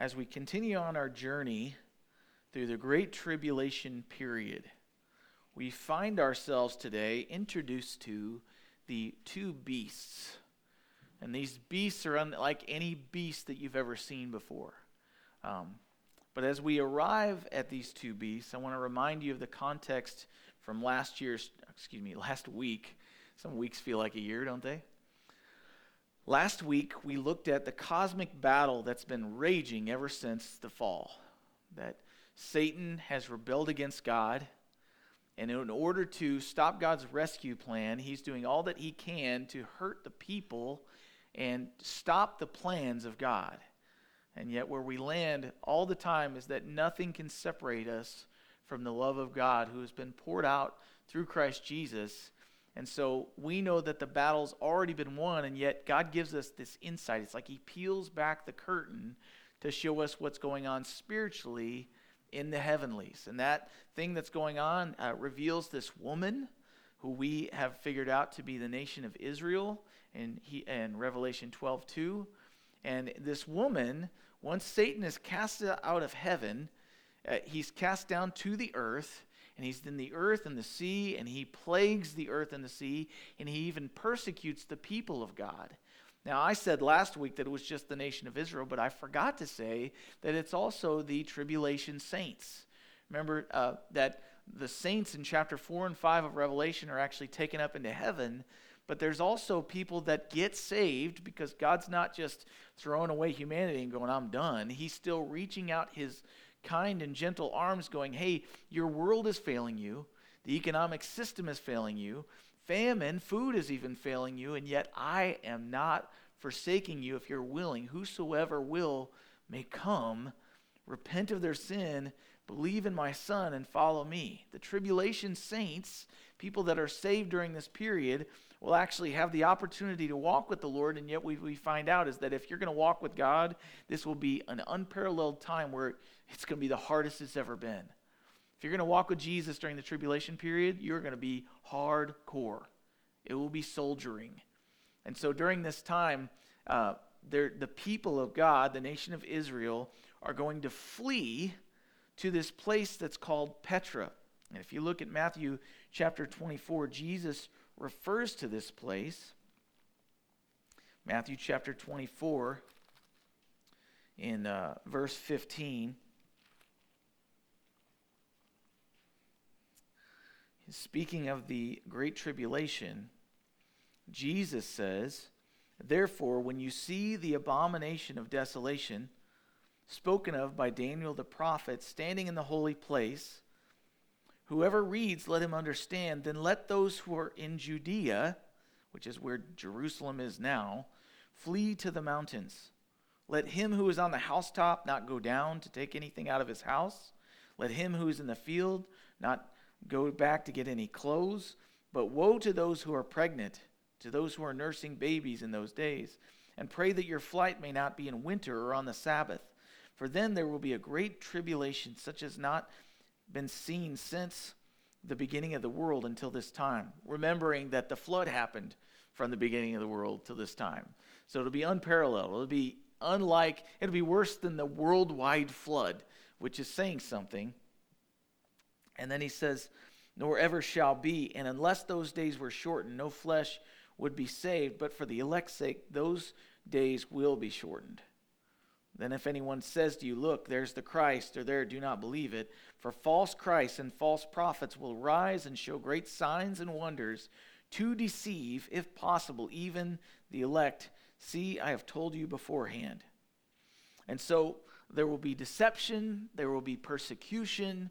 as we continue on our journey through the Great Tribulation period, we find ourselves today introduced to the two beasts. And these beasts are unlike any beast that you've ever seen before. Um, but as we arrive at these two beasts, I want to remind you of the context from last year's, excuse me, last week. Some weeks feel like a year, don't they? Last week, we looked at the cosmic battle that's been raging ever since the fall. That Satan has rebelled against God, and in order to stop God's rescue plan, he's doing all that he can to hurt the people and stop the plans of God. And yet, where we land all the time is that nothing can separate us from the love of God who has been poured out through Christ Jesus and so we know that the battle's already been won, and yet God gives us this insight. It's like He peels back the curtain to show us what's going on spiritually in the heavenlies. And that thing that's going on uh, reveals this woman who we have figured out to be the nation of Israel in, he, in Revelation 12 2. And this woman, once Satan is cast out of heaven, uh, he's cast down to the earth and he's in the earth and the sea, and he plagues the earth and the sea, and he even persecutes the people of God. Now, I said last week that it was just the nation of Israel, but I forgot to say that it's also the tribulation saints. Remember uh, that the saints in chapter 4 and 5 of Revelation are actually taken up into heaven, but there's also people that get saved because God's not just throwing away humanity and going, I'm done. He's still reaching out his kind and gentle arms, going, Hey, your world is failing you. The economic system is failing you. Famine, food is even failing you. And yet I am not forsaking you if you're willing. Whosoever will may come, repent of their sin, believe in my Son, and follow me. The tribulation saints, people that are saved during this period, will actually have the opportunity to walk with the Lord. And yet, we, we find out is that if you're going to walk with God, this will be an unparalleled time where it's going to be the hardest it's ever been. If you're going to walk with Jesus during the tribulation period, you're going to be hardcore. It will be soldiering. And so during this time, uh, the people of God, the nation of Israel, are going to flee to this place that's called Petra. And if you look at Matthew chapter 24, Jesus refers to this place. Matthew chapter 24, in uh, verse 15. Speaking of the Great Tribulation, Jesus says, Therefore, when you see the abomination of desolation spoken of by Daniel the prophet standing in the holy place, whoever reads, let him understand. Then let those who are in Judea, which is where Jerusalem is now, flee to the mountains. Let him who is on the housetop not go down to take anything out of his house. Let him who is in the field not go back to get any clothes. But woe to those who are pregnant, to those who are nursing babies in those days. And pray that your flight may not be in winter or on the Sabbath. For then there will be a great tribulation, such as not been seen since the beginning of the world until this time. Remembering that the flood happened from the beginning of the world to this time. So it'll be unparalleled. It'll be unlike, it'll be worse than the worldwide flood, which is saying something. And then he says, Nor ever shall be. And unless those days were shortened, no flesh would be saved. But for the elect's sake, those days will be shortened. Then if anyone says to you, Look, there's the Christ, or there, do not believe it. For false Christs and false prophets will rise and show great signs and wonders to deceive, if possible, even the elect. See, I have told you beforehand. And so there will be deception, there will be persecution,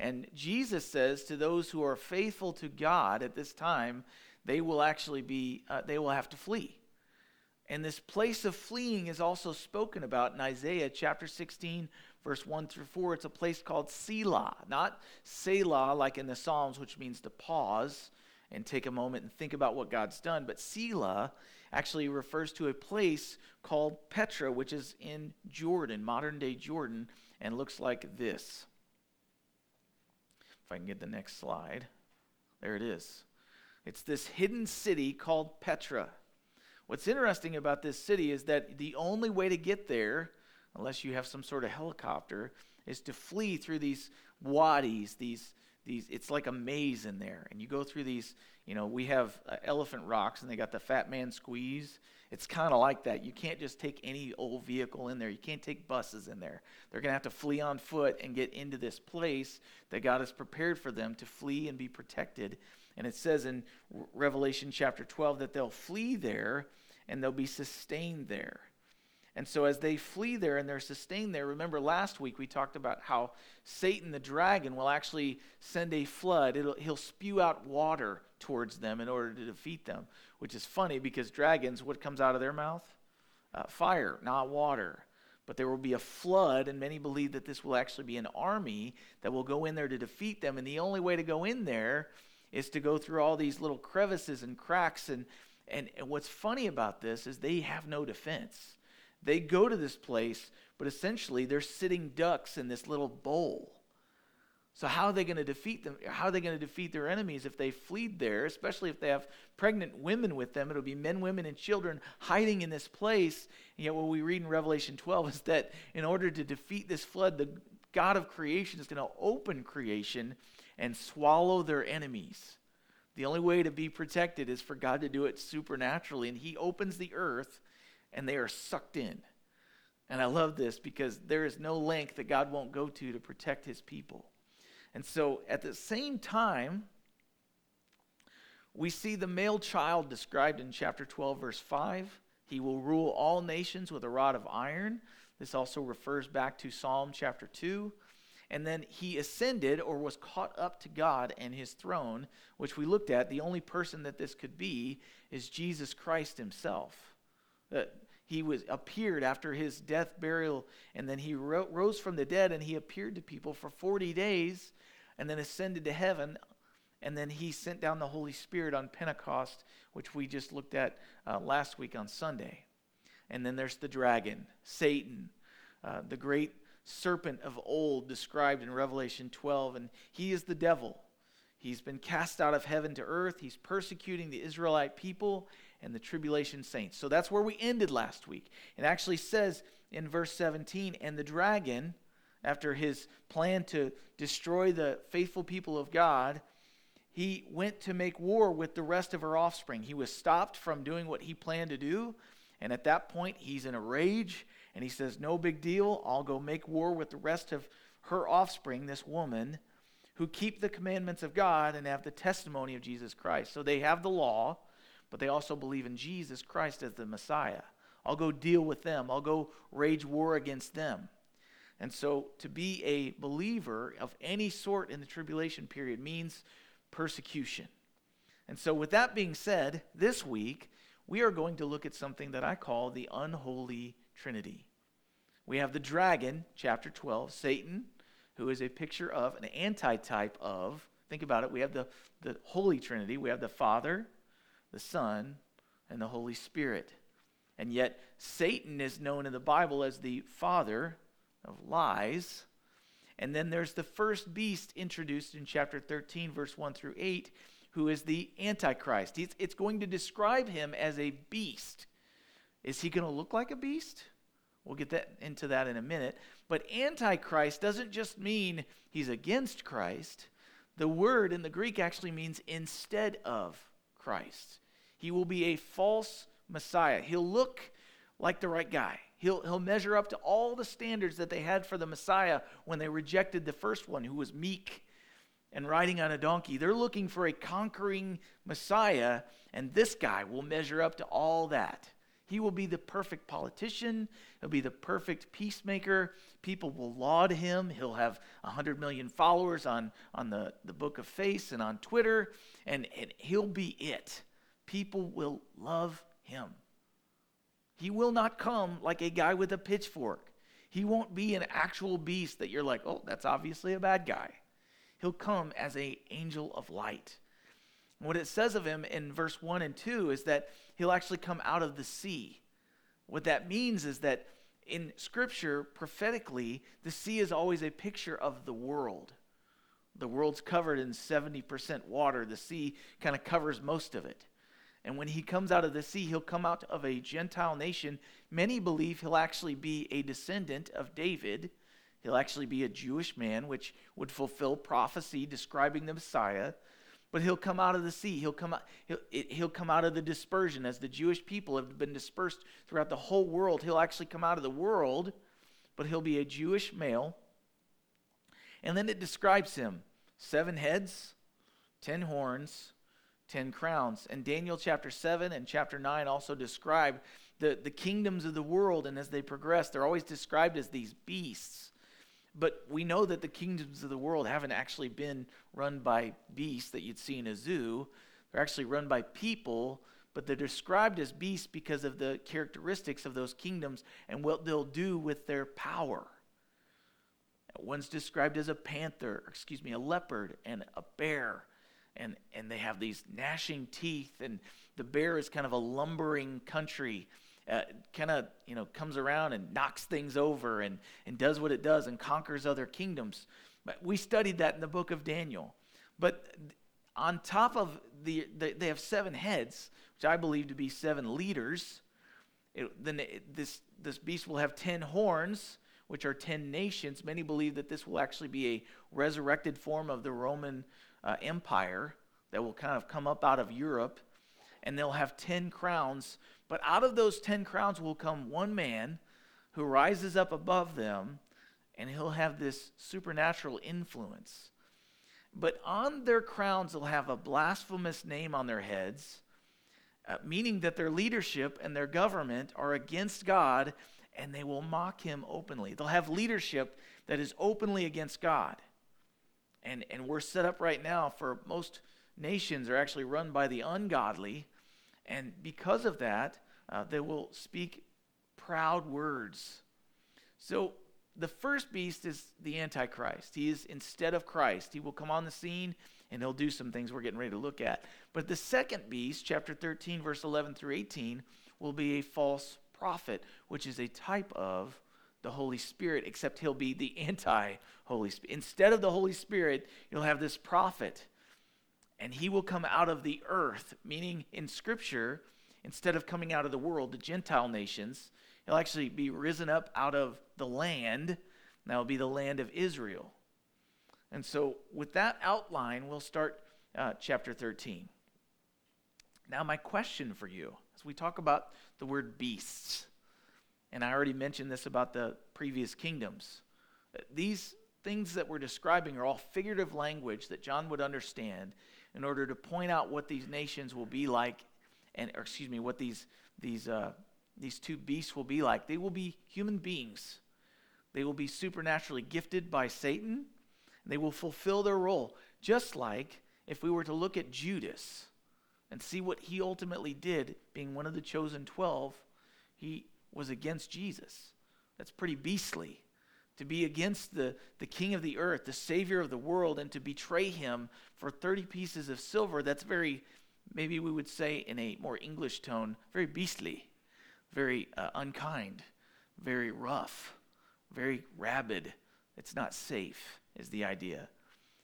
and Jesus says to those who are faithful to God at this time, they will actually be, uh, they will have to flee. And this place of fleeing is also spoken about in Isaiah chapter 16, verse 1 through 4. It's a place called Selah, not Selah like in the Psalms, which means to pause and take a moment and think about what God's done. But Selah actually refers to a place called Petra, which is in Jordan, modern day Jordan, and looks like this. If I can get the next slide. There it is. It's this hidden city called Petra. What's interesting about this city is that the only way to get there, unless you have some sort of helicopter, is to flee through these wadis, these these it's like a maze in there and you go through these you know we have uh, elephant rocks and they got the fat man squeeze it's kind of like that. You can't just take any old vehicle in there. You can't take buses in there. They're going to have to flee on foot and get into this place that god has prepared for them to flee and be protected. And it says in revelation chapter 12 that they'll flee there and they'll be sustained there. And so, as they flee there and they're sustained there, remember last week we talked about how Satan, the dragon, will actually send a flood. It'll, he'll spew out water towards them in order to defeat them, which is funny because dragons, what comes out of their mouth? Uh, fire, not water. But there will be a flood, and many believe that this will actually be an army that will go in there to defeat them. And the only way to go in there is to go through all these little crevices and cracks. And, and, and what's funny about this is they have no defense they go to this place, but essentially they're sitting ducks in this little bowl. So how are they going to defeat them? How are they going to defeat their enemies if they flee there, especially if they have pregnant women with them? It'll be men, women, and children hiding in this place. And yet what we read in Revelation 12 is that in order to defeat this flood, the God of creation is going to open creation and swallow their enemies. The only way to be protected is for God to do it supernaturally. And he opens the earth and they are sucked in. And I love this because there is no length that God won't go to to protect his people. And so at the same time, we see the male child described in chapter 12, verse 5. He will rule all nations with a rod of iron. This also refers back to Psalm chapter 2. And then he ascended or was caught up to God and his throne, which we looked at. The only person that this could be is Jesus Christ himself. Uh, he was appeared after his death, burial, and then he ro- rose from the dead and he appeared to people for 40 days and then ascended to heaven. And then he sent down the Holy Spirit on Pentecost, which we just looked at uh, last week on Sunday. And then there's the dragon, Satan, uh, the great serpent of old described in Revelation 12. And he is the devil. He's been cast out of heaven to earth. He's persecuting the Israelite people and the tribulation saints. So that's where we ended last week. It actually says in verse 17, and the dragon, after his plan to destroy the faithful people of God, he went to make war with the rest of her offspring. He was stopped from doing what he planned to do. And at that point, he's in a rage and he says, No big deal. I'll go make war with the rest of her offspring, this woman, who keep the commandments of God and have the testimony of Jesus Christ. So they have the law, but they also believe in Jesus Christ as the Messiah. I'll go deal with them, I'll go rage war against them. And so to be a believer of any sort in the tribulation period means persecution. And so, with that being said, this week we are going to look at something that I call the unholy trinity. We have the dragon, chapter 12, Satan, who is a picture of an antitype of, think about it, we have the, the Holy Trinity. We have the Father, the Son, and the Holy Spirit. And yet, Satan is known in the Bible as the father of lies. And then there's the first beast introduced in chapter 13, verse 1 through 8, who is the Antichrist. It's, it's going to describe him as a beast. Is he going to look like a beast? We'll get that into that in a minute. But Antichrist doesn't just mean he's against Christ. The word in the Greek actually means instead of Christ. He will be a false Messiah. He'll look like the right guy. He'll, he'll measure up to all the standards that they had for the Messiah when they rejected the first one, who was meek and riding on a donkey. They're looking for a conquering Messiah, and this guy will measure up to all that. He will be the perfect politician. He'll be the perfect peacemaker. People will laud him. He'll have 100 million followers on, on the, the book of Face and on Twitter, and, and he'll be it. People will love him. He will not come like a guy with a pitchfork. He won't be an actual beast that you're like, oh, that's obviously a bad guy. He'll come as an angel of light. What it says of him in verse 1 and 2 is that he'll actually come out of the sea. What that means is that in Scripture, prophetically, the sea is always a picture of the world. The world's covered in 70% water, the sea kind of covers most of it. And when he comes out of the sea, he'll come out of a Gentile nation. Many believe he'll actually be a descendant of David. He'll actually be a Jewish man, which would fulfill prophecy describing the Messiah. But he'll come out of the sea. He'll come out, he'll, he'll come out of the dispersion. As the Jewish people have been dispersed throughout the whole world, he'll actually come out of the world, but he'll be a Jewish male. And then it describes him seven heads, ten horns, ten crowns. And Daniel chapter 7 and chapter 9 also describe the, the kingdoms of the world. And as they progress, they're always described as these beasts. But we know that the kingdoms of the world haven't actually been run by beasts that you'd see in a zoo. They're actually run by people, but they're described as beasts because of the characteristics of those kingdoms and what they'll do with their power. One's described as a panther, excuse me, a leopard and a bear. And, and they have these gnashing teeth, and the bear is kind of a lumbering country. Uh, kind of you know comes around and knocks things over and, and does what it does and conquers other kingdoms. But we studied that in the book of Daniel. But on top of the, the they have seven heads, which I believe to be seven leaders. It, then it, this this beast will have ten horns, which are 10 nations. Many believe that this will actually be a resurrected form of the Roman uh, Empire that will kind of come up out of Europe. And they'll have 10 crowns. But out of those 10 crowns will come one man who rises up above them, and he'll have this supernatural influence. But on their crowns, they'll have a blasphemous name on their heads, uh, meaning that their leadership and their government are against God and they will mock him openly. They'll have leadership that is openly against God. And, and we're set up right now for most nations are actually run by the ungodly. And because of that, uh, they will speak proud words. So the first beast is the Antichrist. He is instead of Christ. He will come on the scene and he'll do some things we're getting ready to look at. But the second beast, chapter 13, verse 11 through 18, will be a false prophet, which is a type of the Holy Spirit, except he'll be the anti Holy Spirit. Instead of the Holy Spirit, you'll have this prophet, and he will come out of the earth, meaning in Scripture, instead of coming out of the world, the Gentile nations, he'll actually be risen up out of the land. That will be the land of Israel. And so, with that outline, we'll start uh, chapter 13. Now, my question for you as we talk about the word beasts, and I already mentioned this about the previous kingdoms, these things that we're describing are all figurative language that John would understand in order to point out what these nations will be like, and excuse me, what these these uh, these two beasts will be like. They will be human beings. They will be supernaturally gifted by Satan. And they will fulfill their role, just like if we were to look at Judas and see what he ultimately did, being one of the chosen 12, he was against Jesus. That's pretty beastly. To be against the, the king of the earth, the savior of the world, and to betray him for 30 pieces of silver, that's very, maybe we would say in a more English tone, very beastly, very uh, unkind, very rough, very rabid. It's not safe, is the idea.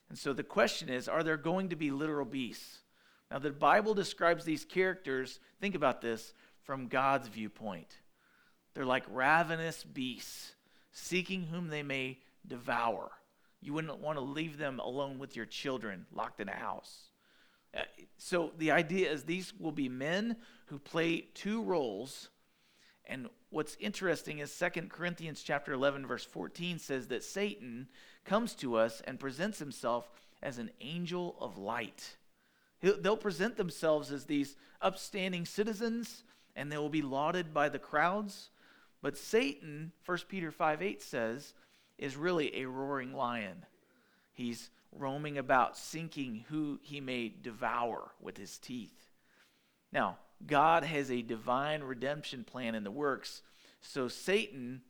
And so the question is are there going to be literal beasts? Now, the Bible describes these characters, think about this, from God's viewpoint. They're like ravenous beasts, seeking whom they may devour. You wouldn't want to leave them alone with your children, locked in a house. Uh, so the idea is these will be men who play two roles. And what's interesting is 2 Corinthians chapter 11 verse 14 says that Satan comes to us and presents himself as an angel of light. They'll present themselves as these upstanding citizens and they will be lauded by the crowds. But Satan, 1 Peter 5 8 says, is really a roaring lion. He's roaming about, seeking who he may devour with his teeth. Now, God has a divine redemption plan in the works, so Satan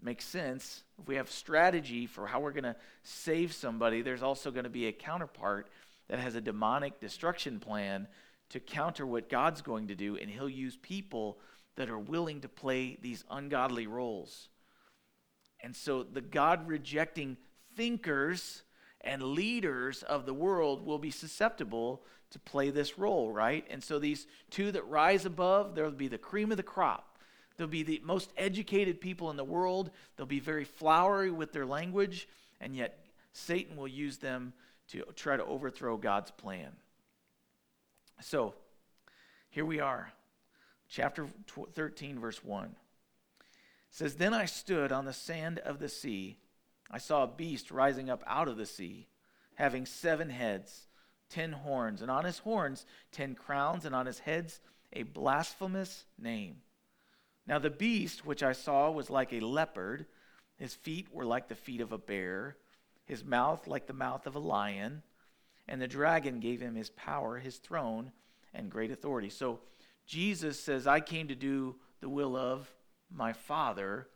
makes sense. If we have strategy for how we're going to save somebody, there's also going to be a counterpart that has a demonic destruction plan to counter what God's going to do, and he'll use people that are willing to play these ungodly roles. And so the God rejecting thinkers and leaders of the world will be susceptible to play this role, right? And so these two that rise above, there'll be the cream of the crop. They'll be the most educated people in the world. They'll be very flowery with their language, and yet Satan will use them to try to overthrow God's plan. So, here we are. Chapter 13, verse 1. It says, Then I stood on the sand of the sea. I saw a beast rising up out of the sea, having seven heads, ten horns, and on his horns ten crowns, and on his heads a blasphemous name. Now the beast which I saw was like a leopard. His feet were like the feet of a bear, his mouth like the mouth of a lion. And the dragon gave him his power, his throne, and great authority. So Jesus says, I came to do the will of my Father.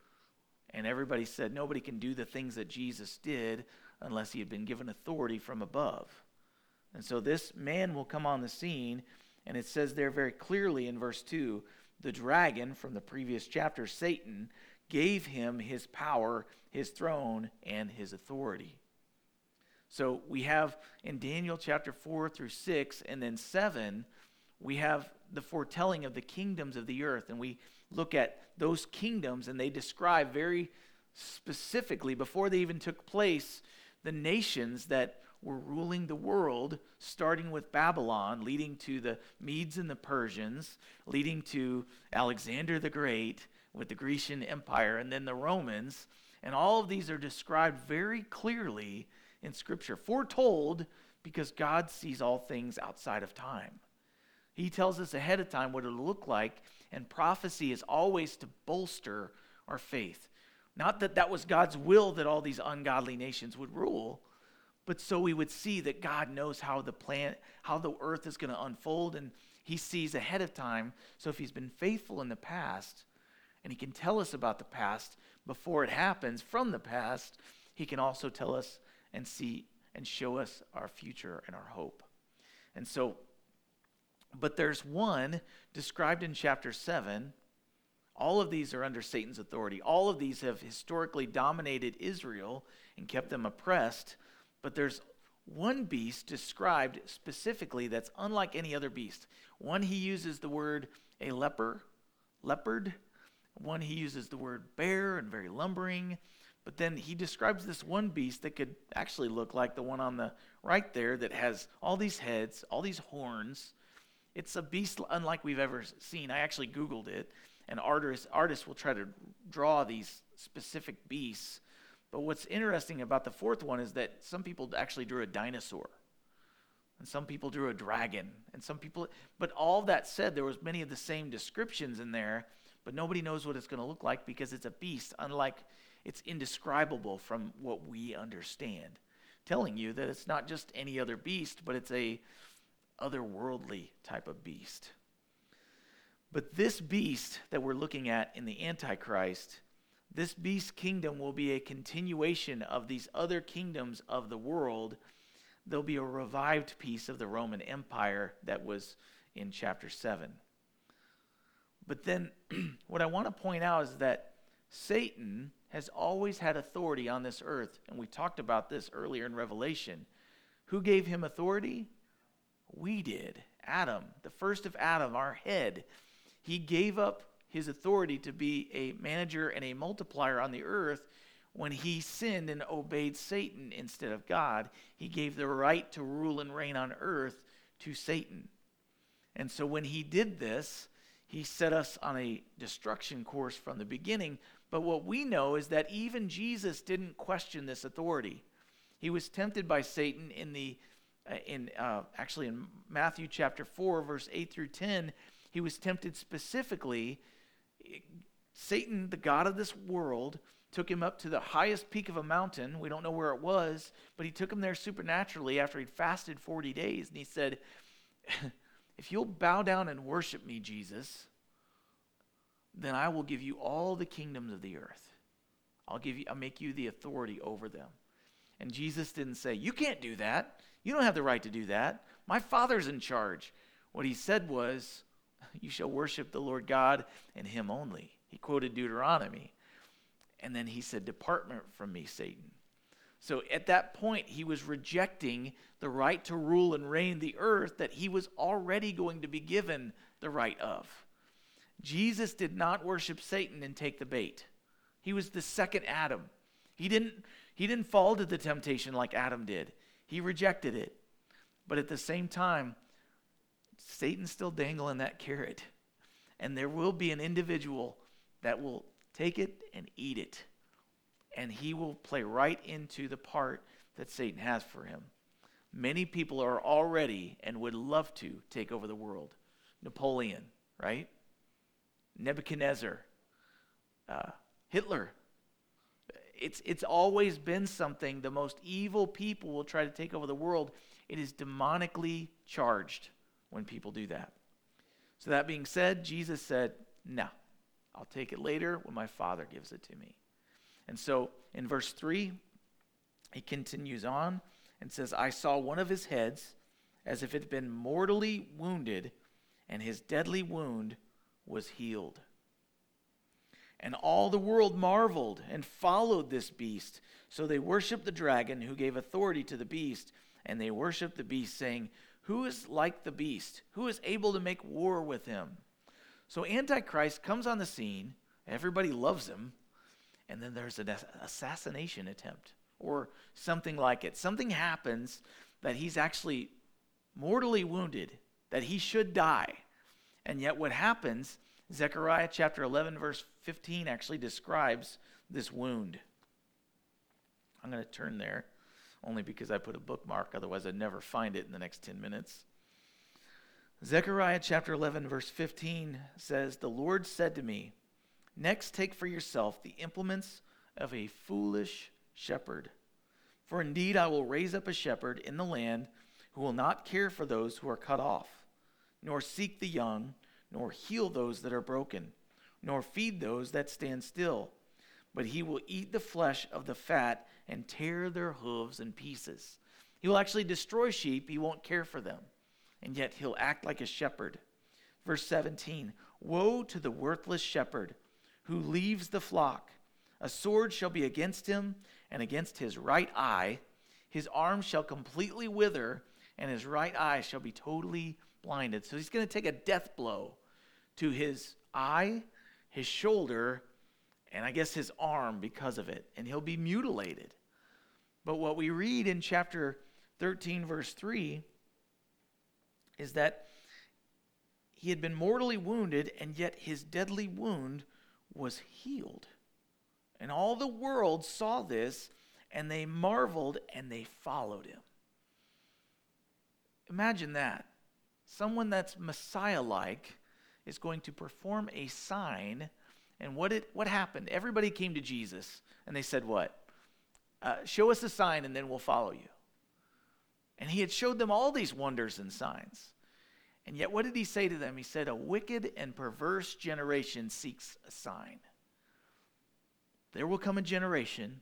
And everybody said, nobody can do the things that Jesus did unless he had been given authority from above. And so this man will come on the scene, and it says there very clearly in verse 2 the dragon from the previous chapter, Satan, gave him his power, his throne, and his authority. So we have in Daniel chapter 4 through 6, and then 7, we have the foretelling of the kingdoms of the earth. And we look at those kingdoms, and they describe very specifically, before they even took place, the nations that were ruling the world, starting with Babylon, leading to the Medes and the Persians, leading to Alexander the Great with the Grecian Empire, and then the Romans. And all of these are described very clearly in Scripture, foretold because God sees all things outside of time. He tells us ahead of time what it'll look like, and prophecy is always to bolster our faith. Not that that was God's will that all these ungodly nations would rule, but so we would see that God knows how the planet, how the earth is going to unfold, and He sees ahead of time. So if He's been faithful in the past, and He can tell us about the past before it happens from the past, He can also tell us and see and show us our future and our hope. And so, but there's one described in chapter 7. All of these are under Satan's authority. All of these have historically dominated Israel and kept them oppressed. But there's one beast described specifically that's unlike any other beast. One he uses the word a leper, leopard. One he uses the word bear and very lumbering. But then he describes this one beast that could actually look like the one on the right there that has all these heads, all these horns. It's a beast unlike we've ever seen. I actually Googled it, and artists, artists will try to draw these specific beasts but what's interesting about the fourth one is that some people actually drew a dinosaur. And some people drew a dragon. And some people but all that said, there was many of the same descriptions in there, but nobody knows what it's going to look like because it's a beast, unlike it's indescribable from what we understand. Telling you that it's not just any other beast, but it's a otherworldly type of beast. But this beast that we're looking at in the Antichrist this beast kingdom will be a continuation of these other kingdoms of the world. There'll be a revived piece of the Roman Empire that was in chapter 7. But then, what I want to point out is that Satan has always had authority on this earth. And we talked about this earlier in Revelation. Who gave him authority? We did. Adam, the first of Adam, our head. He gave up his authority to be a manager and a multiplier on the earth when he sinned and obeyed Satan instead of God. He gave the right to rule and reign on earth to Satan. And so when he did this, he set us on a destruction course from the beginning. But what we know is that even Jesus didn't question this authority. He was tempted by Satan in the in uh, actually in Matthew chapter 4 verse 8 through 10 he was tempted specifically Satan, the God of this world, took him up to the highest peak of a mountain. We don't know where it was, but he took him there supernaturally after he'd fasted 40 days. And he said, If you'll bow down and worship me, Jesus, then I will give you all the kingdoms of the earth. I'll give you, I'll make you the authority over them. And Jesus didn't say, You can't do that. You don't have the right to do that. My Father's in charge. What he said was, you shall worship the Lord God and him only. He quoted Deuteronomy. And then he said, Depart from me, Satan. So at that point, he was rejecting the right to rule and reign the earth that he was already going to be given the right of. Jesus did not worship Satan and take the bait. He was the second Adam. He didn't, he didn't fall to the temptation like Adam did, he rejected it. But at the same time, Satan's still dangling that carrot. And there will be an individual that will take it and eat it. And he will play right into the part that Satan has for him. Many people are already and would love to take over the world. Napoleon, right? Nebuchadnezzar, uh, Hitler. It's, it's always been something. The most evil people will try to take over the world. It is demonically charged when people do that. So, that being said, Jesus said, No, I'll take it later when my Father gives it to me. And so in verse 3, he continues on and says, I saw one of his heads as if it had been mortally wounded, and his deadly wound was healed. And all the world marveled and followed this beast. So they worshiped the dragon who gave authority to the beast, and they worshiped the beast, saying, Who is like the beast? Who is able to make war with him? So Antichrist comes on the scene, everybody loves him, and then there's an assassination attempt or something like it. Something happens that he's actually mortally wounded, that he should die. And yet, what happens, Zechariah chapter 11, verse 15 actually describes this wound. I'm going to turn there only because I put a bookmark, otherwise, I'd never find it in the next 10 minutes. Zechariah chapter 11, verse 15 says, The Lord said to me, Next take for yourself the implements of a foolish shepherd. For indeed I will raise up a shepherd in the land who will not care for those who are cut off, nor seek the young, nor heal those that are broken, nor feed those that stand still. But he will eat the flesh of the fat and tear their hooves in pieces. He will actually destroy sheep, he won't care for them and yet he'll act like a shepherd. Verse 17 Woe to the worthless shepherd who leaves the flock. A sword shall be against him, and against his right eye. His arm shall completely wither, and his right eye shall be totally blinded. So he's going to take a death blow to his eye, his shoulder, and I guess his arm because of it, and he'll be mutilated. But what we read in chapter 13, verse 3 is that he had been mortally wounded, and yet his deadly wound was healed. And all the world saw this, and they marveled and they followed him. Imagine that. Someone that's Messiah like is going to perform a sign. And what, it, what happened? Everybody came to Jesus and they said, What? Uh, show us a sign and then we'll follow you. And he had showed them all these wonders and signs. And yet, what did he say to them? He said, A wicked and perverse generation seeks a sign. There will come a generation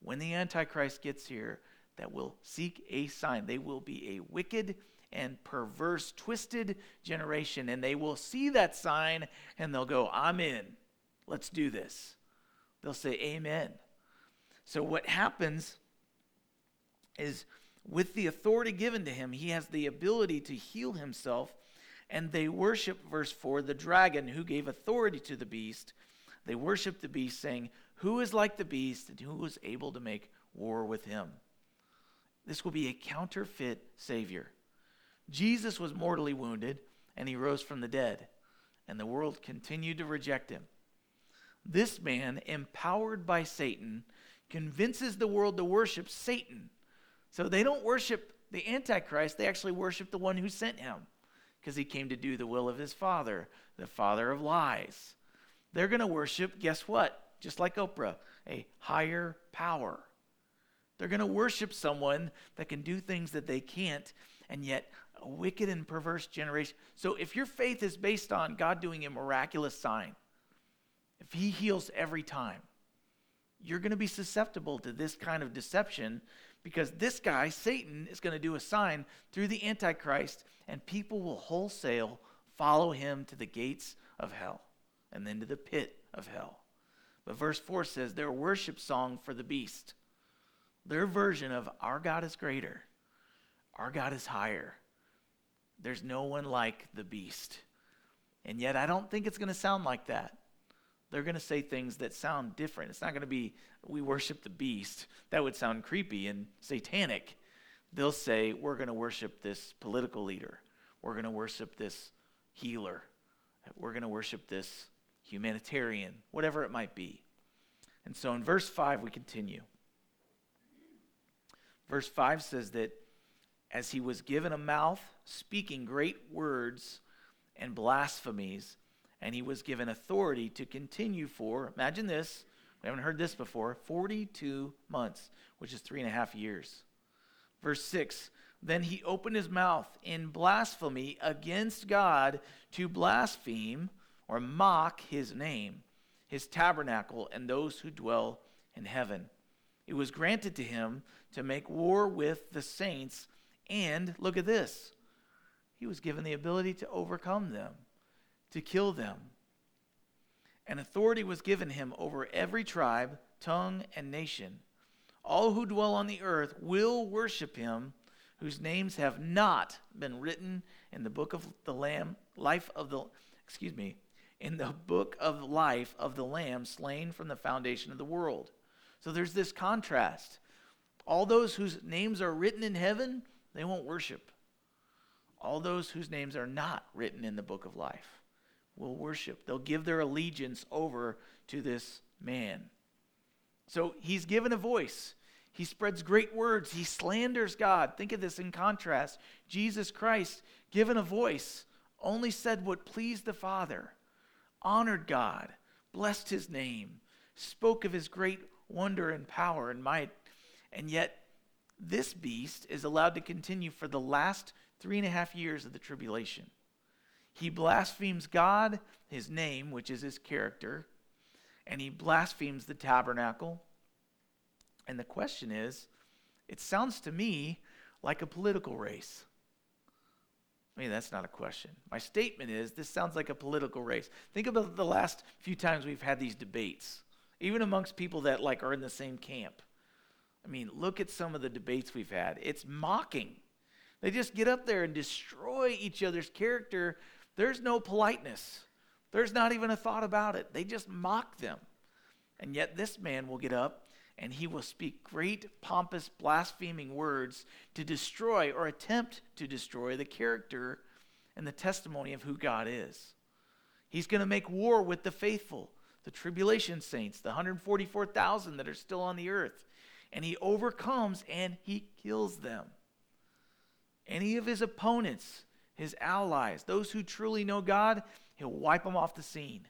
when the Antichrist gets here that will seek a sign. They will be a wicked and perverse, twisted generation, and they will see that sign and they'll go, I'm in. Let's do this. They'll say, Amen. So, what happens is with the authority given to him, he has the ability to heal himself. And they worship, verse 4, the dragon who gave authority to the beast. They worship the beast, saying, Who is like the beast and who is able to make war with him? This will be a counterfeit Savior. Jesus was mortally wounded and he rose from the dead, and the world continued to reject him. This man, empowered by Satan, convinces the world to worship Satan so they don't worship the Antichrist, they actually worship the one who sent him because he came to do the will of his father, the father of lies. They're going to worship, guess what? Just like Oprah, a higher power. They're going to worship someone that can do things that they can't, and yet a wicked and perverse generation. So if your faith is based on God doing a miraculous sign, if he heals every time, you're going to be susceptible to this kind of deception because this guy, Satan, is going to do a sign through the Antichrist, and people will wholesale follow him to the gates of hell and then to the pit of hell. But verse 4 says their worship song for the beast. Their version of our God is greater, our God is higher. There's no one like the beast. And yet, I don't think it's going to sound like that. They're going to say things that sound different. It's not going to be, we worship the beast. That would sound creepy and satanic. They'll say, we're going to worship this political leader. We're going to worship this healer. We're going to worship this humanitarian, whatever it might be. And so in verse 5, we continue. Verse 5 says that as he was given a mouth, speaking great words and blasphemies, and he was given authority to continue for, imagine this, we haven't heard this before, 42 months, which is three and a half years. Verse 6 Then he opened his mouth in blasphemy against God to blaspheme or mock his name, his tabernacle, and those who dwell in heaven. It was granted to him to make war with the saints, and look at this he was given the ability to overcome them, to kill them. And authority was given him over every tribe, tongue, and nation. All who dwell on the earth will worship him, whose names have not been written in the book of the Lamb, life of the, excuse me, in the book of life of the Lamb slain from the foundation of the world. So there's this contrast. All those whose names are written in heaven, they won't worship. All those whose names are not written in the book of life will worship. They'll give their allegiance over to this man. So he's given a voice. He spreads great words. He slanders God. Think of this in contrast. Jesus Christ, given a voice, only said what pleased the Father, honored God, blessed his name, spoke of his great wonder and power and might. And yet, this beast is allowed to continue for the last three and a half years of the tribulation. He blasphemes God, his name, which is his character, and he blasphemes the tabernacle. And the question is it sounds to me like a political race. I mean, that's not a question. My statement is this sounds like a political race. Think about the last few times we've had these debates, even amongst people that like are in the same camp. I mean, look at some of the debates we've had. It's mocking. They just get up there and destroy each other's character. There's no politeness, there's not even a thought about it. They just mock them. And yet, this man will get up and he will speak great, pompous, blaspheming words to destroy or attempt to destroy the character and the testimony of who God is. He's going to make war with the faithful, the tribulation saints, the 144,000 that are still on the earth. And he overcomes and he kills them any of his opponents, his allies, those who truly know God, he'll wipe them off the scene.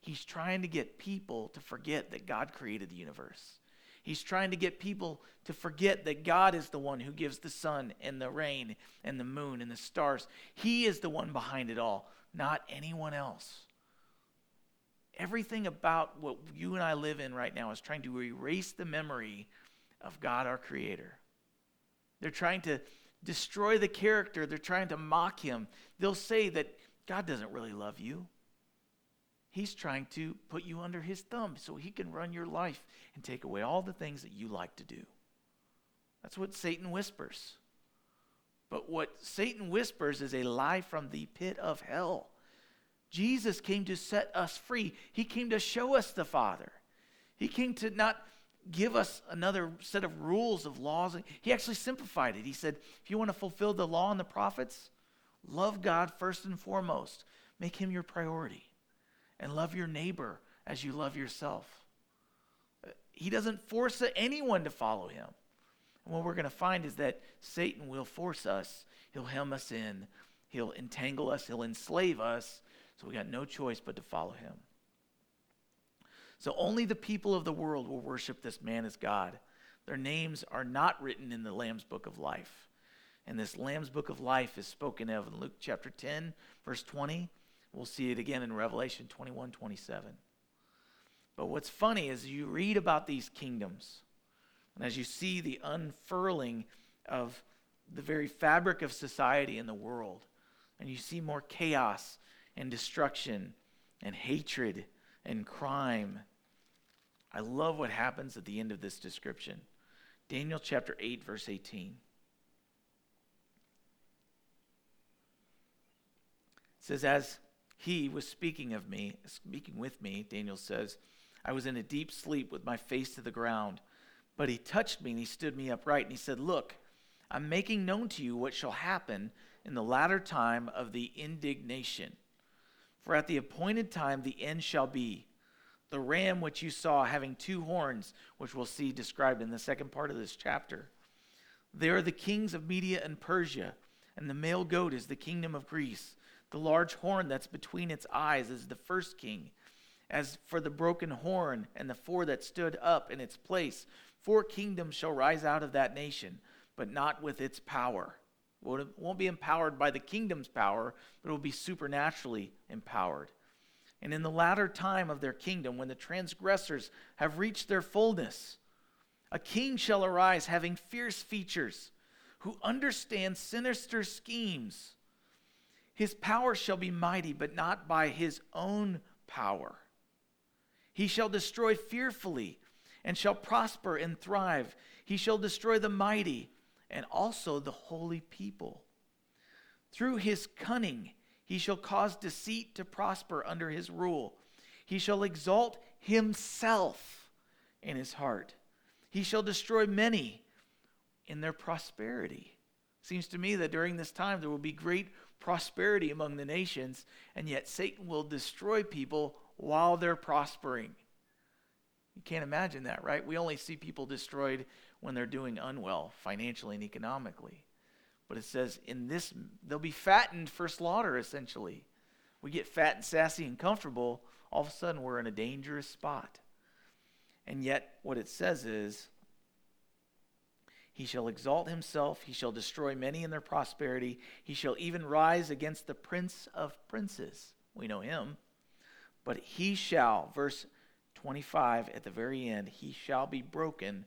He's trying to get people to forget that God created the universe. He's trying to get people to forget that God is the one who gives the sun and the rain and the moon and the stars. He is the one behind it all, not anyone else. Everything about what you and I live in right now is trying to erase the memory of God, our Creator. They're trying to destroy the character. They're trying to mock him. They'll say that God doesn't really love you. He's trying to put you under his thumb so he can run your life and take away all the things that you like to do. That's what Satan whispers. But what Satan whispers is a lie from the pit of hell. Jesus came to set us free. He came to show us the Father. He came to not give us another set of rules of laws. He actually simplified it. He said, if you want to fulfill the law and the prophets, love God first and foremost. Make him your priority. And love your neighbor as you love yourself. He doesn't force anyone to follow him. And what we're going to find is that Satan will force us, he'll hem us in, he'll entangle us, he'll enslave us. So we got no choice but to follow him. So only the people of the world will worship this man as God. Their names are not written in the Lamb's book of life. And this Lamb's book of life is spoken of in Luke chapter 10, verse 20. We'll see it again in Revelation 21, 27. But what's funny is you read about these kingdoms, and as you see the unfurling of the very fabric of society in the world, and you see more chaos and destruction and hatred and crime. I love what happens at the end of this description. Daniel chapter 8, verse 18. It says, As he was speaking of me, speaking with me, Daniel says, I was in a deep sleep with my face to the ground. But he touched me and he stood me upright and he said, Look, I'm making known to you what shall happen in the latter time of the indignation. For at the appointed time the end shall be. The ram which you saw having two horns, which we'll see described in the second part of this chapter. They are the kings of Media and Persia, and the male goat is the kingdom of Greece. The large horn that's between its eyes is the first king. As for the broken horn and the four that stood up in its place, four kingdoms shall rise out of that nation, but not with its power. It won't be empowered by the kingdom's power, but it will be supernaturally empowered. And in the latter time of their kingdom, when the transgressors have reached their fullness, a king shall arise having fierce features, who understands sinister schemes his power shall be mighty, but not by his own power. He shall destroy fearfully and shall prosper and thrive. He shall destroy the mighty and also the holy people. Through his cunning, he shall cause deceit to prosper under his rule. He shall exalt himself in his heart. He shall destroy many in their prosperity. Seems to me that during this time there will be great prosperity among the nations, and yet Satan will destroy people while they're prospering. You can't imagine that, right? We only see people destroyed when they're doing unwell financially and economically. But it says in this, they'll be fattened for slaughter, essentially. We get fat and sassy and comfortable, all of a sudden we're in a dangerous spot. And yet, what it says is, he shall exalt himself. He shall destroy many in their prosperity. He shall even rise against the prince of princes. We know him. But he shall, verse 25 at the very end, he shall be broken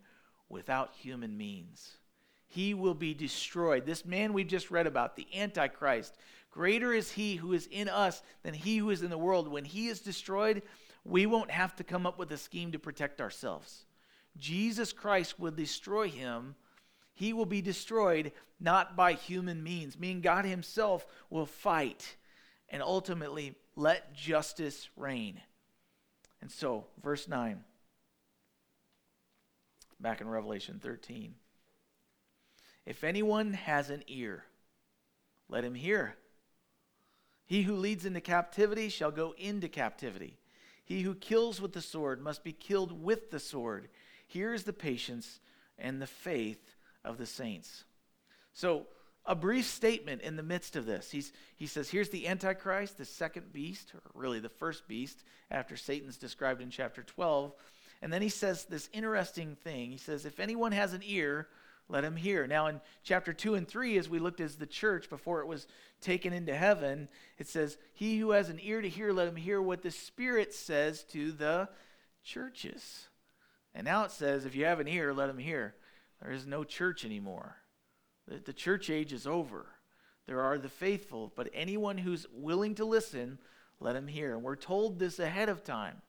without human means. He will be destroyed. This man we've just read about, the Antichrist, greater is he who is in us than he who is in the world. When he is destroyed, we won't have to come up with a scheme to protect ourselves. Jesus Christ will destroy him he will be destroyed not by human means, meaning God Himself will fight and ultimately let justice reign. And so, verse 9, back in Revelation 13. If anyone has an ear, let him hear. He who leads into captivity shall go into captivity. He who kills with the sword must be killed with the sword. Here is the patience and the faith of the saints. So, a brief statement in the midst of this. He's, he says, Here's the Antichrist, the second beast, or really the first beast, after Satan's described in chapter 12. And then he says this interesting thing. He says, If anyone has an ear, let him hear. Now, in chapter 2 and 3, as we looked as the church before it was taken into heaven, it says, He who has an ear to hear, let him hear what the Spirit says to the churches. And now it says, If you have an ear, let him hear. There is no church anymore. The, the church age is over. There are the faithful, but anyone who's willing to listen, let him hear. And we're told this ahead of time.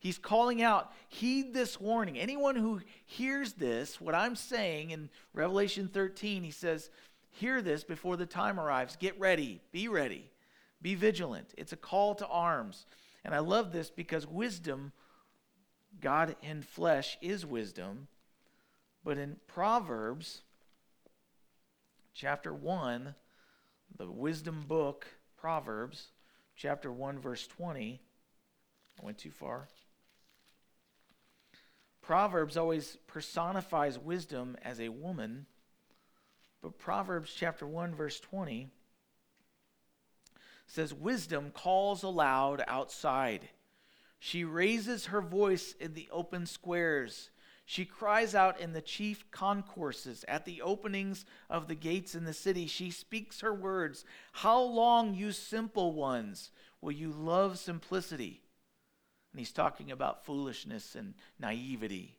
He's calling out, heed this warning. Anyone who hears this, what I'm saying in Revelation 13, he says, hear this before the time arrives. Get ready, be ready, be vigilant. It's a call to arms. And I love this because wisdom, God in flesh, is wisdom. But in Proverbs chapter 1, the wisdom book, Proverbs chapter 1, verse 20, I went too far. Proverbs always personifies wisdom as a woman, but Proverbs chapter 1, verse 20 says, Wisdom calls aloud outside. She raises her voice in the open squares. She cries out in the chief concourses, at the openings of the gates in the city. She speaks her words. How long, you simple ones, will you love simplicity? And he's talking about foolishness and naivety.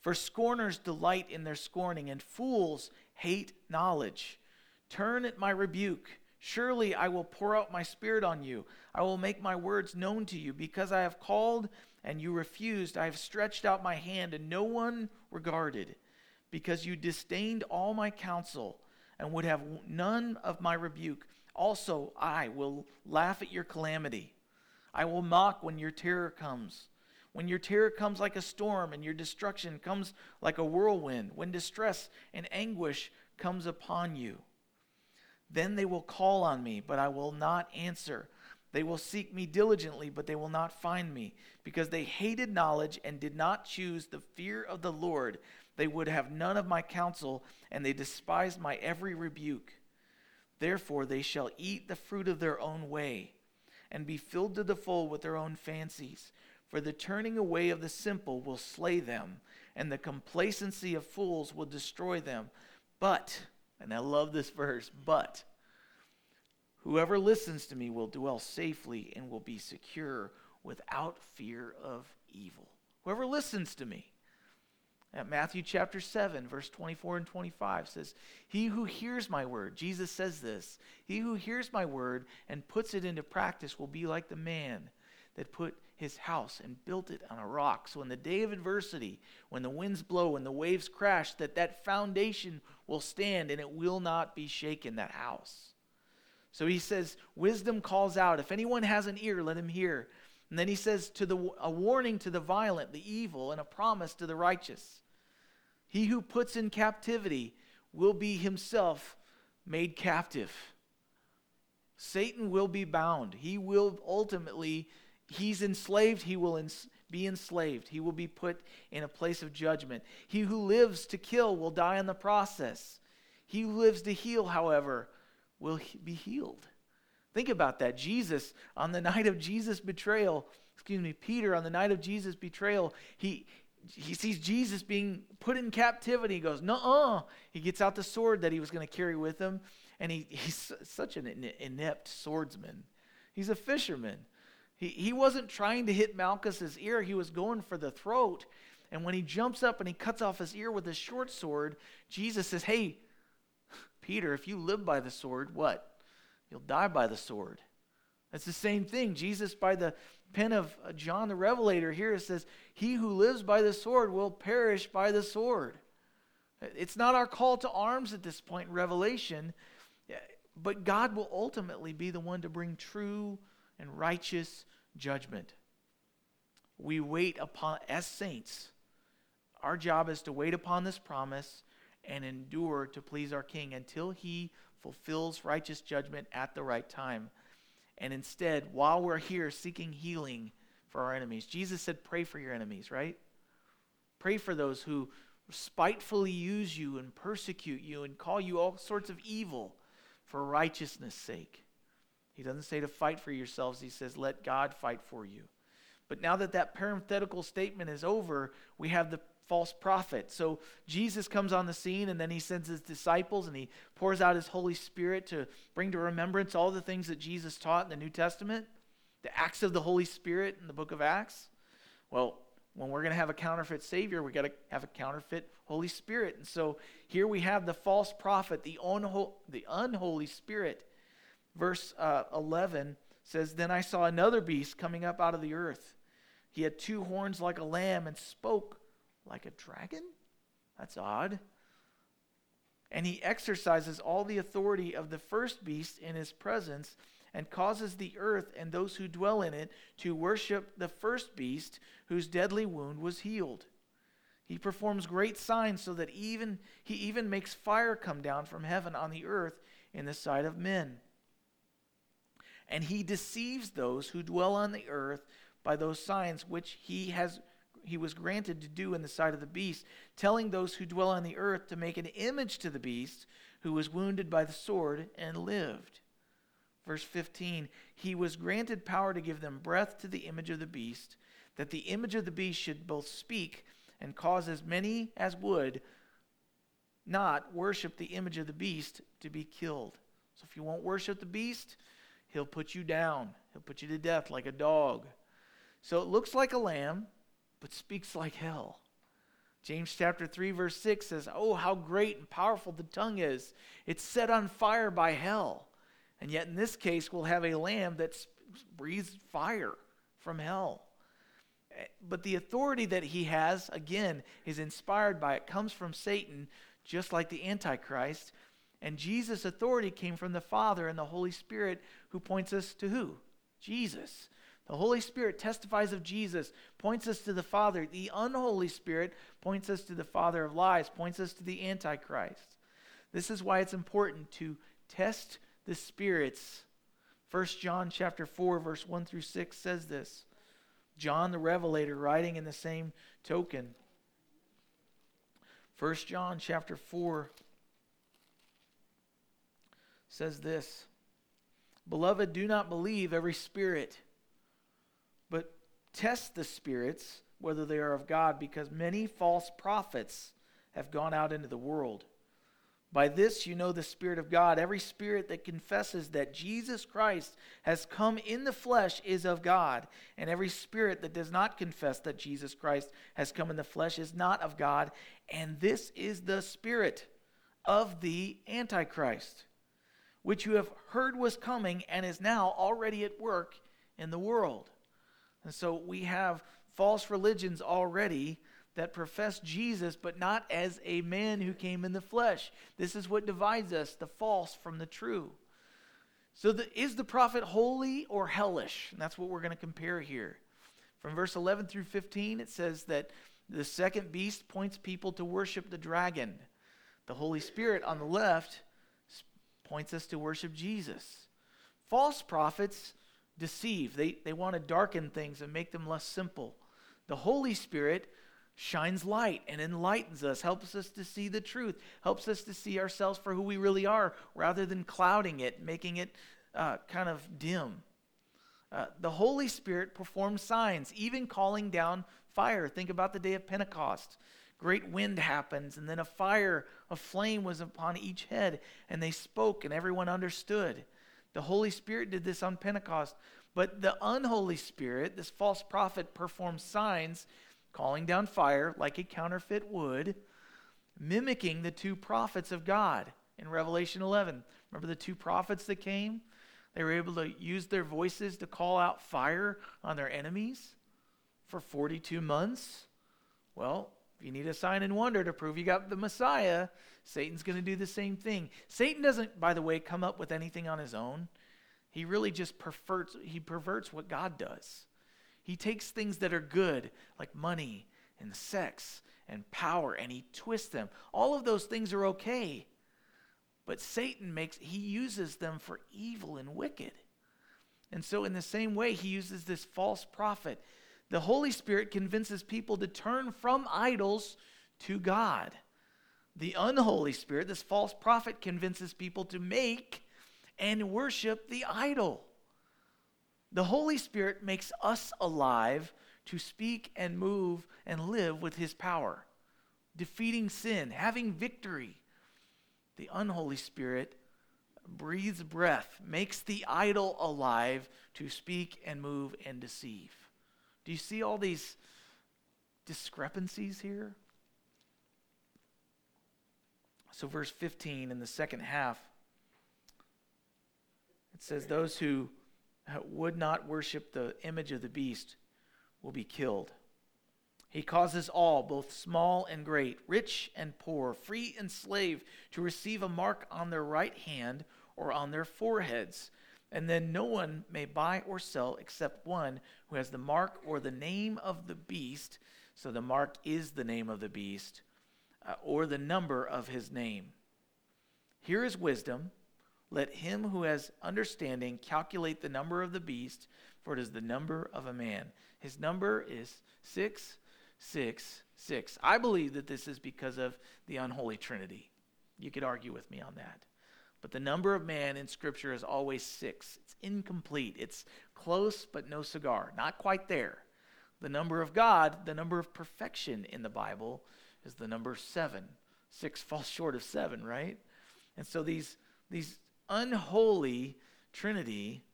For scorners delight in their scorning, and fools hate knowledge. Turn at my rebuke. Surely I will pour out my spirit on you. I will make my words known to you, because I have called and you refused. I have stretched out my hand, and no one regarded. because you disdained all my counsel and would have none of my rebuke. Also, I will laugh at your calamity. I will mock when your terror comes. When your terror comes like a storm and your destruction comes like a whirlwind, when distress and anguish comes upon you. Then they will call on me, but I will not answer. They will seek me diligently, but they will not find me, because they hated knowledge and did not choose the fear of the Lord. They would have none of my counsel, and they despised my every rebuke. Therefore, they shall eat the fruit of their own way, and be filled to the full with their own fancies. For the turning away of the simple will slay them, and the complacency of fools will destroy them. But, and I love this verse, but whoever listens to me will dwell safely and will be secure without fear of evil. Whoever listens to me. At Matthew chapter 7, verse 24 and 25 says, He who hears my word, Jesus says this, he who hears my word and puts it into practice will be like the man that put his house and built it on a rock. So in the day of adversity, when the winds blow and the waves crash, that that foundation will stand and it will not be shaken, that house. So he says, wisdom calls out. If anyone has an ear, let him hear. And then he says to the a warning to the violent, the evil, and a promise to the righteous. He who puts in captivity will be himself made captive. Satan will be bound. He will ultimately he's enslaved, he will ens- be enslaved. He will be put in a place of judgment. He who lives to kill will die in the process. He who lives to heal, however, will he- be healed. Think about that. Jesus, on the night of Jesus' betrayal, excuse me, Peter, on the night of Jesus' betrayal, he, he sees Jesus being put in captivity. He goes, no, He gets out the sword that he was going to carry with him, and he, he's such an inept swordsman. He's a fisherman. He, he wasn't trying to hit Malchus's ear, he was going for the throat. And when he jumps up and he cuts off his ear with a short sword, Jesus says, Hey, Peter, if you live by the sword, what? You'll die by the sword. That's the same thing. Jesus, by the pen of John the Revelator, here it says, He who lives by the sword will perish by the sword. It's not our call to arms at this point in Revelation, but God will ultimately be the one to bring true and righteous judgment. We wait upon, as saints, our job is to wait upon this promise and endure to please our King until he fulfills righteous judgment at the right time. And instead, while we're here seeking healing for our enemies, Jesus said, Pray for your enemies, right? Pray for those who spitefully use you and persecute you and call you all sorts of evil for righteousness' sake. He doesn't say to fight for yourselves, he says, let God fight for you. But now that that parenthetical statement is over, we have the false prophet. So Jesus comes on the scene and then he sends his disciples and he pours out his Holy Spirit to bring to remembrance all the things that Jesus taught in the New Testament, the acts of the Holy Spirit in the book of Acts. Well, when we're going to have a counterfeit Savior, we got to have a counterfeit Holy Spirit. And so here we have the false prophet, the, unho- the unholy Spirit Verse uh, 11 says, Then I saw another beast coming up out of the earth. He had two horns like a lamb and spoke like a dragon? That's odd. And he exercises all the authority of the first beast in his presence and causes the earth and those who dwell in it to worship the first beast whose deadly wound was healed. He performs great signs so that even he even makes fire come down from heaven on the earth in the sight of men and he deceives those who dwell on the earth by those signs which he has he was granted to do in the sight of the beast, telling those who dwell on the earth to make an image to the beast who was wounded by the sword and lived. Verse 15 He was granted power to give them breath to the image of the beast, that the image of the beast should both speak and cause as many as would not worship the image of the beast to be killed. So if you won't worship the beast, He'll put you down. He'll put you to death like a dog. So it looks like a lamb, but speaks like hell. James chapter 3 verse 6 says, "Oh, how great and powerful the tongue is. It's set on fire by hell." And yet in this case we'll have a lamb that breathes fire from hell. Eh, but the authority that he has, again, is inspired by it, comes from Satan, just like the Antichrist. And Jesus' authority came from the Father and the Holy Spirit, who points us to who? Jesus. The Holy Spirit testifies of Jesus, points us to the Father. The unholy Spirit points us to the Father of lies, points us to the Antichrist. This is why it's important to test the spirits. 1 John chapter 4 verse 1 through 6 says this. John the Revelator writing in the same token. 1 John chapter 4 says this Beloved, do not believe every spirit, test the spirits whether they are of God, because many false prophets have gone out into the world. By this you know the Spirit of God. Every spirit that confesses that Jesus Christ has come in the flesh is of God, and every spirit that does not confess that Jesus Christ has come in the flesh is not of God. And this is the spirit of the Antichrist, which you have heard was coming and is now already at work in the world. And so we have false religions already that profess Jesus, but not as a man who came in the flesh. This is what divides us the false from the true. So, the, is the prophet holy or hellish? And that's what we're going to compare here. From verse 11 through 15, it says that the second beast points people to worship the dragon. The Holy Spirit on the left points us to worship Jesus. False prophets deceive, they, they want to darken things and make them less simple. The Holy Spirit shines light and enlightens us, helps us to see the truth, helps us to see ourselves for who we really are rather than clouding it, making it uh, kind of dim. Uh, the Holy Spirit performs signs, even calling down fire. Think about the day of Pentecost. Great wind happens, and then a fire, a flame was upon each head, and they spoke, and everyone understood. The Holy Spirit did this on Pentecost. But the unholy spirit, this false prophet, performs signs calling down fire like a counterfeit would, mimicking the two prophets of God in Revelation 11. Remember the two prophets that came? They were able to use their voices to call out fire on their enemies for 42 months. Well, if you need a sign and wonder to prove you got the Messiah, Satan's going to do the same thing. Satan doesn't, by the way, come up with anything on his own. He really just perverts, he perverts what God does. He takes things that are good, like money and sex and power, and he twists them. All of those things are okay. But Satan makes, he uses them for evil and wicked. And so, in the same way, he uses this false prophet. The Holy Spirit convinces people to turn from idols to God. The unholy spirit, this false prophet, convinces people to make and worship the idol. The Holy Spirit makes us alive to speak and move and live with His power, defeating sin, having victory. The unholy Spirit breathes breath, makes the idol alive to speak and move and deceive. Do you see all these discrepancies here? So, verse 15 in the second half, it says, Those who would not worship the image of the beast will be killed. He causes all, both small and great, rich and poor, free and slave, to receive a mark on their right hand or on their foreheads. And then no one may buy or sell except one who has the mark or the name of the beast. So the mark is the name of the beast, uh, or the number of his name. Here is wisdom. Let him who has understanding calculate the number of the beast, for it is the number of a man. His number is 666. I believe that this is because of the unholy trinity. You could argue with me on that. But the number of man in Scripture is always six. It's incomplete. It's close, but no cigar. Not quite there. The number of God, the number of perfection in the Bible, is the number seven. Six falls short of seven, right? And so these, these unholy Trinity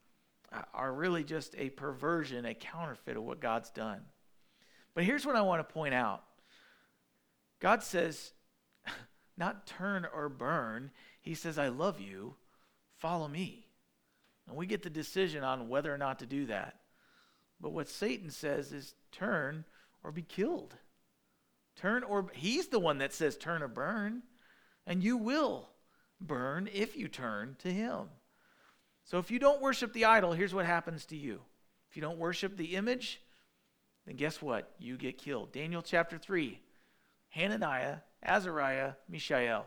are really just a perversion, a counterfeit of what God's done. But here's what I want to point out God says, not turn or burn. He says, I love you, follow me. And we get the decision on whether or not to do that. But what Satan says is turn or be killed. Turn or he's the one that says turn or burn, and you will burn if you turn to him. So if you don't worship the idol, here's what happens to you. If you don't worship the image, then guess what? You get killed. Daniel chapter 3. Hananiah, Azariah, Mishael.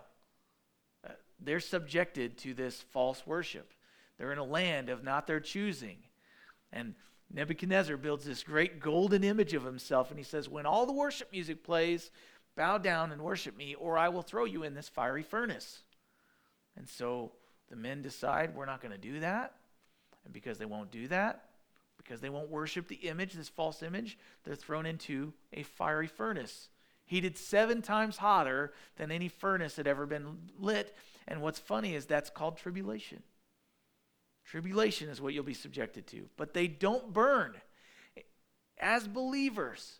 They're subjected to this false worship. They're in a land of not their choosing. And Nebuchadnezzar builds this great golden image of himself, and he says, When all the worship music plays, bow down and worship me, or I will throw you in this fiery furnace. And so the men decide, We're not going to do that. And because they won't do that, because they won't worship the image, this false image, they're thrown into a fiery furnace, heated seven times hotter than any furnace had ever been lit. And what's funny is that's called tribulation. Tribulation is what you'll be subjected to, but they don't burn. As believers,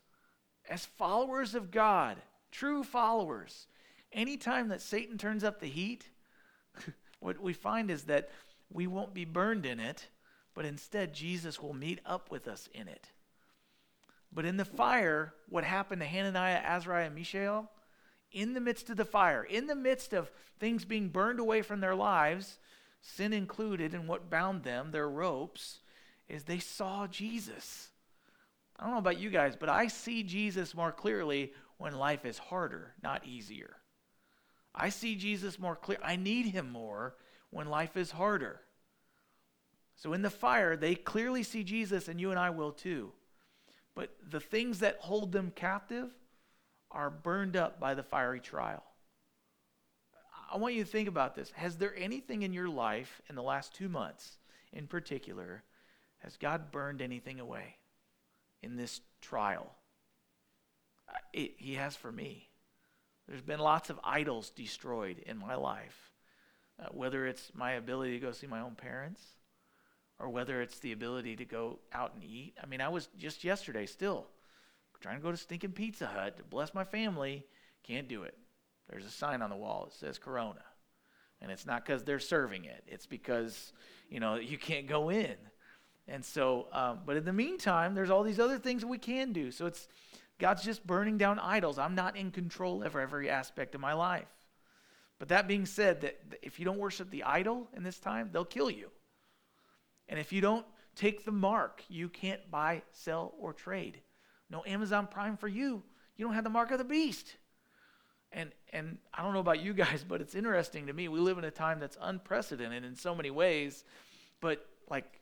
as followers of God, true followers, anytime that Satan turns up the heat, what we find is that we won't be burned in it, but instead Jesus will meet up with us in it. But in the fire, what happened to Hananiah, Azariah, and Mishael? In the midst of the fire, in the midst of things being burned away from their lives, sin included, and what bound them, their ropes, is they saw Jesus. I don't know about you guys, but I see Jesus more clearly when life is harder, not easier. I see Jesus more clear. I need him more when life is harder. So in the fire, they clearly see Jesus, and you and I will too. But the things that hold them captive are burned up by the fiery trial. I want you to think about this. Has there anything in your life in the last two months, in particular, has God burned anything away in this trial? It, he has for me. There's been lots of idols destroyed in my life, uh, whether it's my ability to go see my own parents or whether it's the ability to go out and eat. I mean, I was just yesterday still trying to go to stinking Pizza Hut to bless my family. Can't do it. There's a sign on the wall that says Corona. And it's not because they're serving it, it's because, you know, you can't go in. And so, um, but in the meantime, there's all these other things that we can do. So it's, God's just burning down idols. I'm not in control of every aspect of my life. But that being said, that if you don't worship the idol in this time, they'll kill you. And if you don't take the mark, you can't buy, sell, or trade. No Amazon Prime for you. You don't have the mark of the beast. And and I don't know about you guys, but it's interesting to me. We live in a time that's unprecedented in so many ways, but like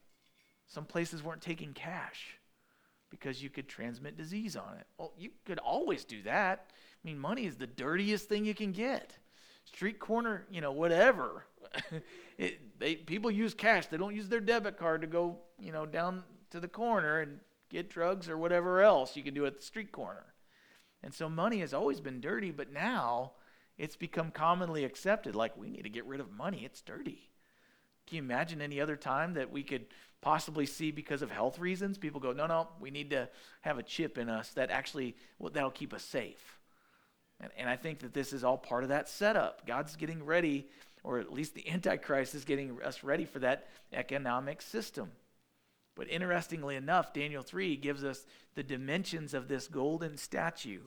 some places weren't taking cash because you could transmit disease on it. Well, you could always do that. I mean, money is the dirtiest thing you can get. Street corner, you know, whatever. it, they, people use cash. They don't use their debit card to go, you know, down to the corner and get drugs or whatever else you can do at the street corner. And so money has always been dirty, but now it's become commonly accepted like we need to get rid of money. It's dirty. Can you imagine any other time that we could possibly see because of health reasons? People go, no, no, we need to have a chip in us that actually well, that'll keep us safe. And, and I think that this is all part of that setup. God's getting ready, or at least the Antichrist is getting us ready for that economic system. But interestingly enough, Daniel 3 gives us the dimensions of this golden statue.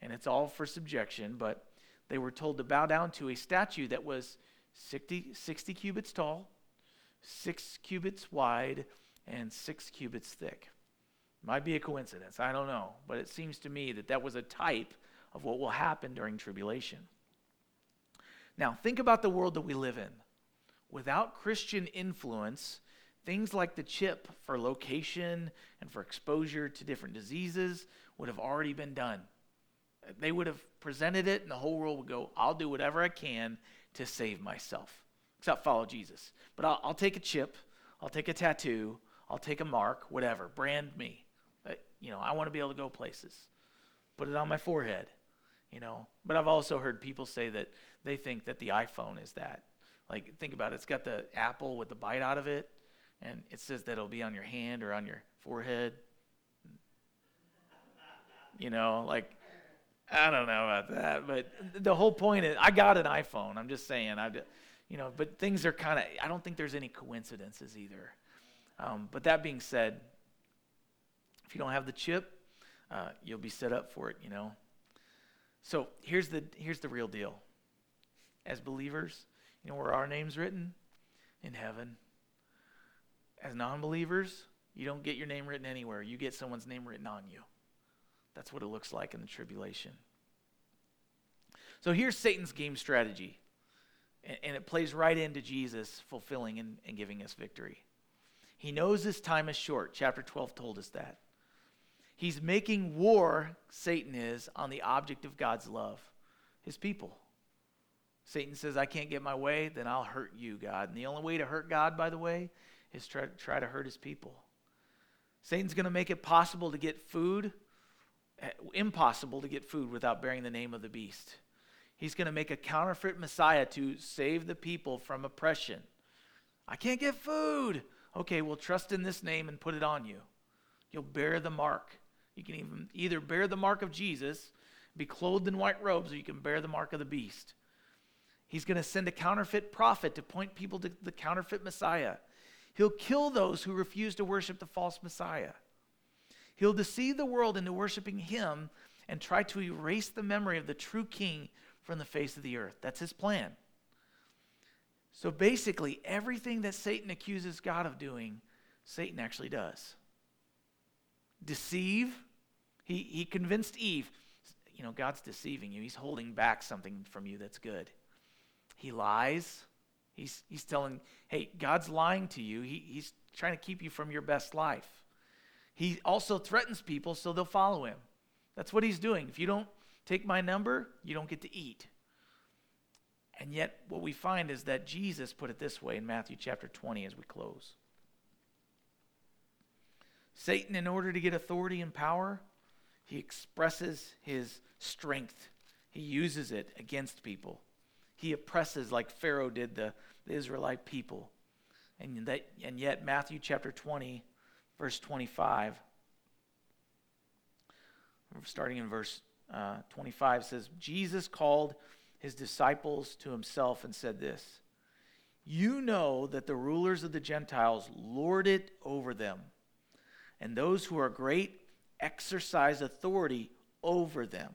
And it's all for subjection, but they were told to bow down to a statue that was 60, 60 cubits tall, 6 cubits wide, and 6 cubits thick. Might be a coincidence, I don't know, but it seems to me that that was a type of what will happen during tribulation. Now, think about the world that we live in. Without Christian influence, Things like the chip for location and for exposure to different diseases would have already been done. They would have presented it, and the whole world would go, I'll do whatever I can to save myself, except follow Jesus. But I'll, I'll take a chip, I'll take a tattoo, I'll take a mark, whatever, brand me. Uh, you know, I want to be able to go places. Put it on my forehead, you know. But I've also heard people say that they think that the iPhone is that. Like, think about it. It's got the apple with the bite out of it and it says that it'll be on your hand or on your forehead. You know, like I don't know about that, but the whole point is I got an iPhone. I'm just saying, I, you know, but things are kind of. I don't think there's any coincidences either. Um, but that being said, If you don't have the chip, uh, you'll be set up for it, you know. So here's the, here's the real deal. As believers, you know where our name's written? In heaven. As non believers, you don't get your name written anywhere. You get someone's name written on you. That's what it looks like in the tribulation. So here's Satan's game strategy, and, it plays right into Jesus fulfilling and, and giving us victory. He knows his time is short. Chapter 12 told us that. He's making war, Satan is, on the object of God's love, his people. Satan says, I can't get my way, then I'll hurt you, God. And the only way to hurt God, by the way, is try, try to hurt his people. Satan's going to make it possible to get food, eh, impossible to get food without bearing the name of the beast. He's going to make a counterfeit Messiah to save the people from oppression. I can't get food. Okay, well, trust in this name and put it on you. You'll bear the mark. You can even either bear the mark of Jesus, be clothed in white robes, or you can bear the mark of the beast. He's going to send a counterfeit prophet to point people to the counterfeit Messiah. He'll kill those who refuse to worship the false Messiah. He'll deceive the world into worshiping him and try to erase the memory of the true king from the face of the earth. That's his plan. So basically, everything that Satan accuses God of doing, Satan actually does. Deceive. He, he convinced Eve, you know, God's deceiving you. He's holding back something from you that's good. He lies. He's, he's telling, hey, God's lying to you. He, he's trying to keep you from your best life. He also threatens people so they'll follow him. That's what he's doing. If you don't take my number, you don't get to eat. And yet, what we find is that Jesus put it this way in Matthew chapter 20 as we close Satan, in order to get authority and power, he expresses his strength, he uses it against people. He oppresses, like Pharaoh did the, the Israelite people. And, that, and yet, Matthew chapter 20, verse 25, starting in verse uh, 25, says, Jesus called his disciples to himself and said this You know that the rulers of the Gentiles lord it over them, and those who are great exercise authority over them.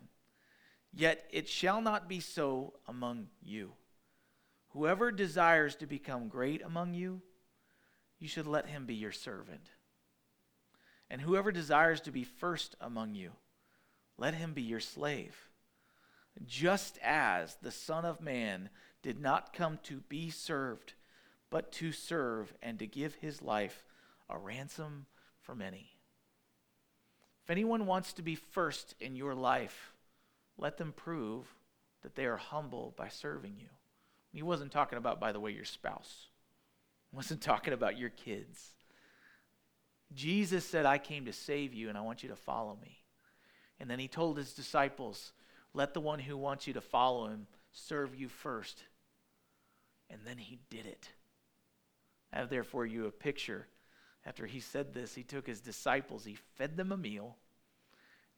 Yet it shall not be so among you. Whoever desires to become great among you, you should let him be your servant. And whoever desires to be first among you, let him be your slave just as the Son of Man did not come to be served, but to serve and to give his life a ransom for many. If anyone wants to be first in your life, let them prove that they are humble by serving you. He wasn't talking about, by the way, your spouse. He wasn't talking about your kids. Jesus said, I came to save you and I want you to follow me. And then he told his disciples, let the one who wants you to follow him serve you first. And then he did it. I have there for you a picture. After he said this, he took his disciples, he fed them a meal,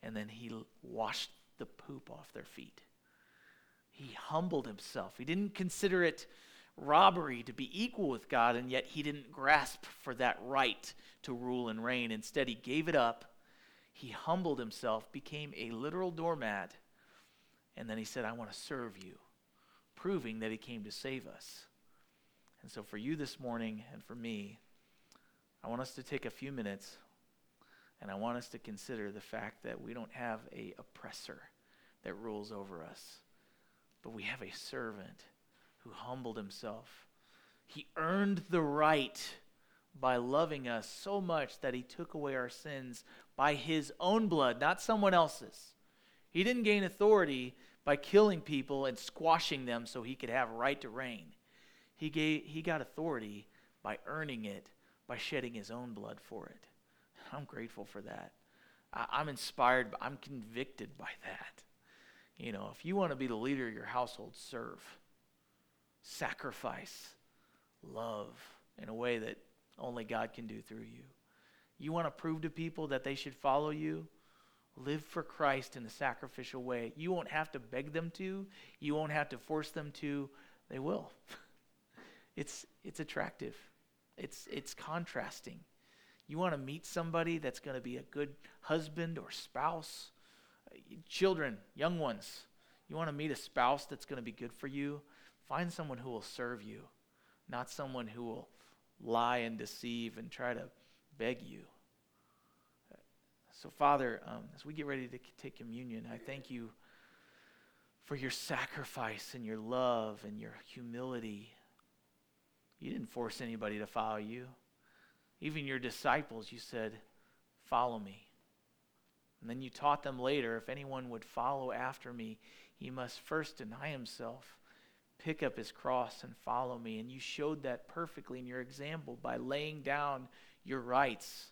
and then he washed the poop off their feet. He humbled himself. He didn't consider it robbery to be equal with God, and yet he didn't grasp for that right to rule and reign. Instead, he gave it up. He humbled himself, became a literal doormat and then he said, I want to serve you, proving that he came to save us. And so, for you this morning and for me, I want us to take a few minutes and I want us to consider the fact that we don't have a oppressor that rules over us, but we have a servant who humbled himself. He earned the right by loving us so much that he took away our sins by his own blood, not someone else's. He didn't gain authority by killing people and squashing them so he could have right to reign. He, gave, he got authority by earning it, by shedding his own blood for it. I'm grateful for that. I, I'm inspired, I'm convicted by that. You know, if you want to be the leader of your household, serve, sacrifice, love in a way that only God can do through you. You want to prove to people that they should follow you? live for Christ in a sacrificial way. You won't have to beg them to, you won't have to force them to. They will. it's, it's attractive, it's, it's contrasting. You want to meet somebody that's going to be a good husband or spouse? Children, young ones, you want to meet a spouse that's going to be good for you? Find someone who will serve you, not someone who will lie and deceive and try to beg you. So, Father, um, as we get ready to take communion, I thank you for your sacrifice and your love and your humility. You didn't force anybody to follow you. Even your disciples, you said, Follow me. And then you taught them later if anyone would follow after me, he must first deny himself, pick up his cross, and follow me. And you showed that perfectly in your example by laying down your rights.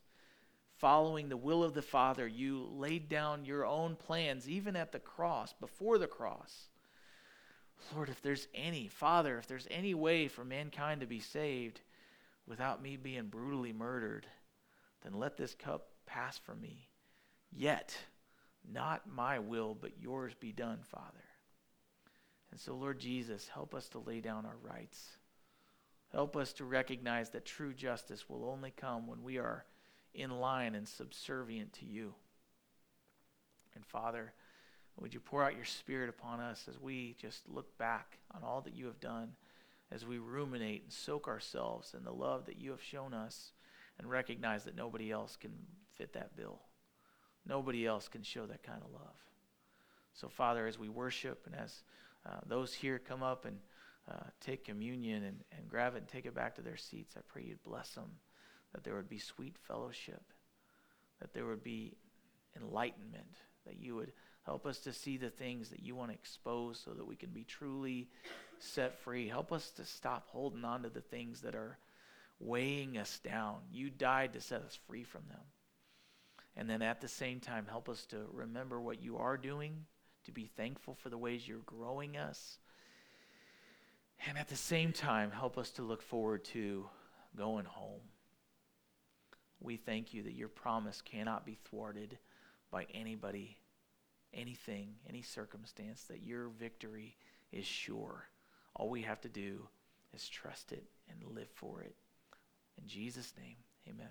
Following the will of the Father, you laid down your own plans, even at the cross, before the cross. Lord, if there's any, Father, if there's any way for mankind to be saved without me being brutally murdered, then let this cup pass from me. Yet, not my will, but yours be done, Father. And so, Lord Jesus, help us to lay down our rights. Help us to recognize that true justice will only come when we are in line and subservient to you. And Father, would you pour out your Spirit upon us as we just look back on all that you have done, as we ruminate and soak ourselves in the love that you have shown us, and recognize that nobody else can fit that bill. Nobody else can show that kind of love. So, Father, as we worship and as uh, those here come up and uh, take communion and, and grab it and take it back to their seats, I pray you'd bless them, that there would be sweet fellowship, that there would be enlightenment, that you would help us to see the things that you want to expose so that we can be truly set free. Help us to stop holding on to the things that are weighing us down. You died to set us free from them. And then at the same time, help us to remember what you are doing, to be thankful for the ways you're growing us. And at the same time, help us to look forward to going home. We thank you that your promise cannot be thwarted by anybody, anything, any circumstance, that your victory is sure. All we have to do is trust it and live for it. In Jesus' name, amen.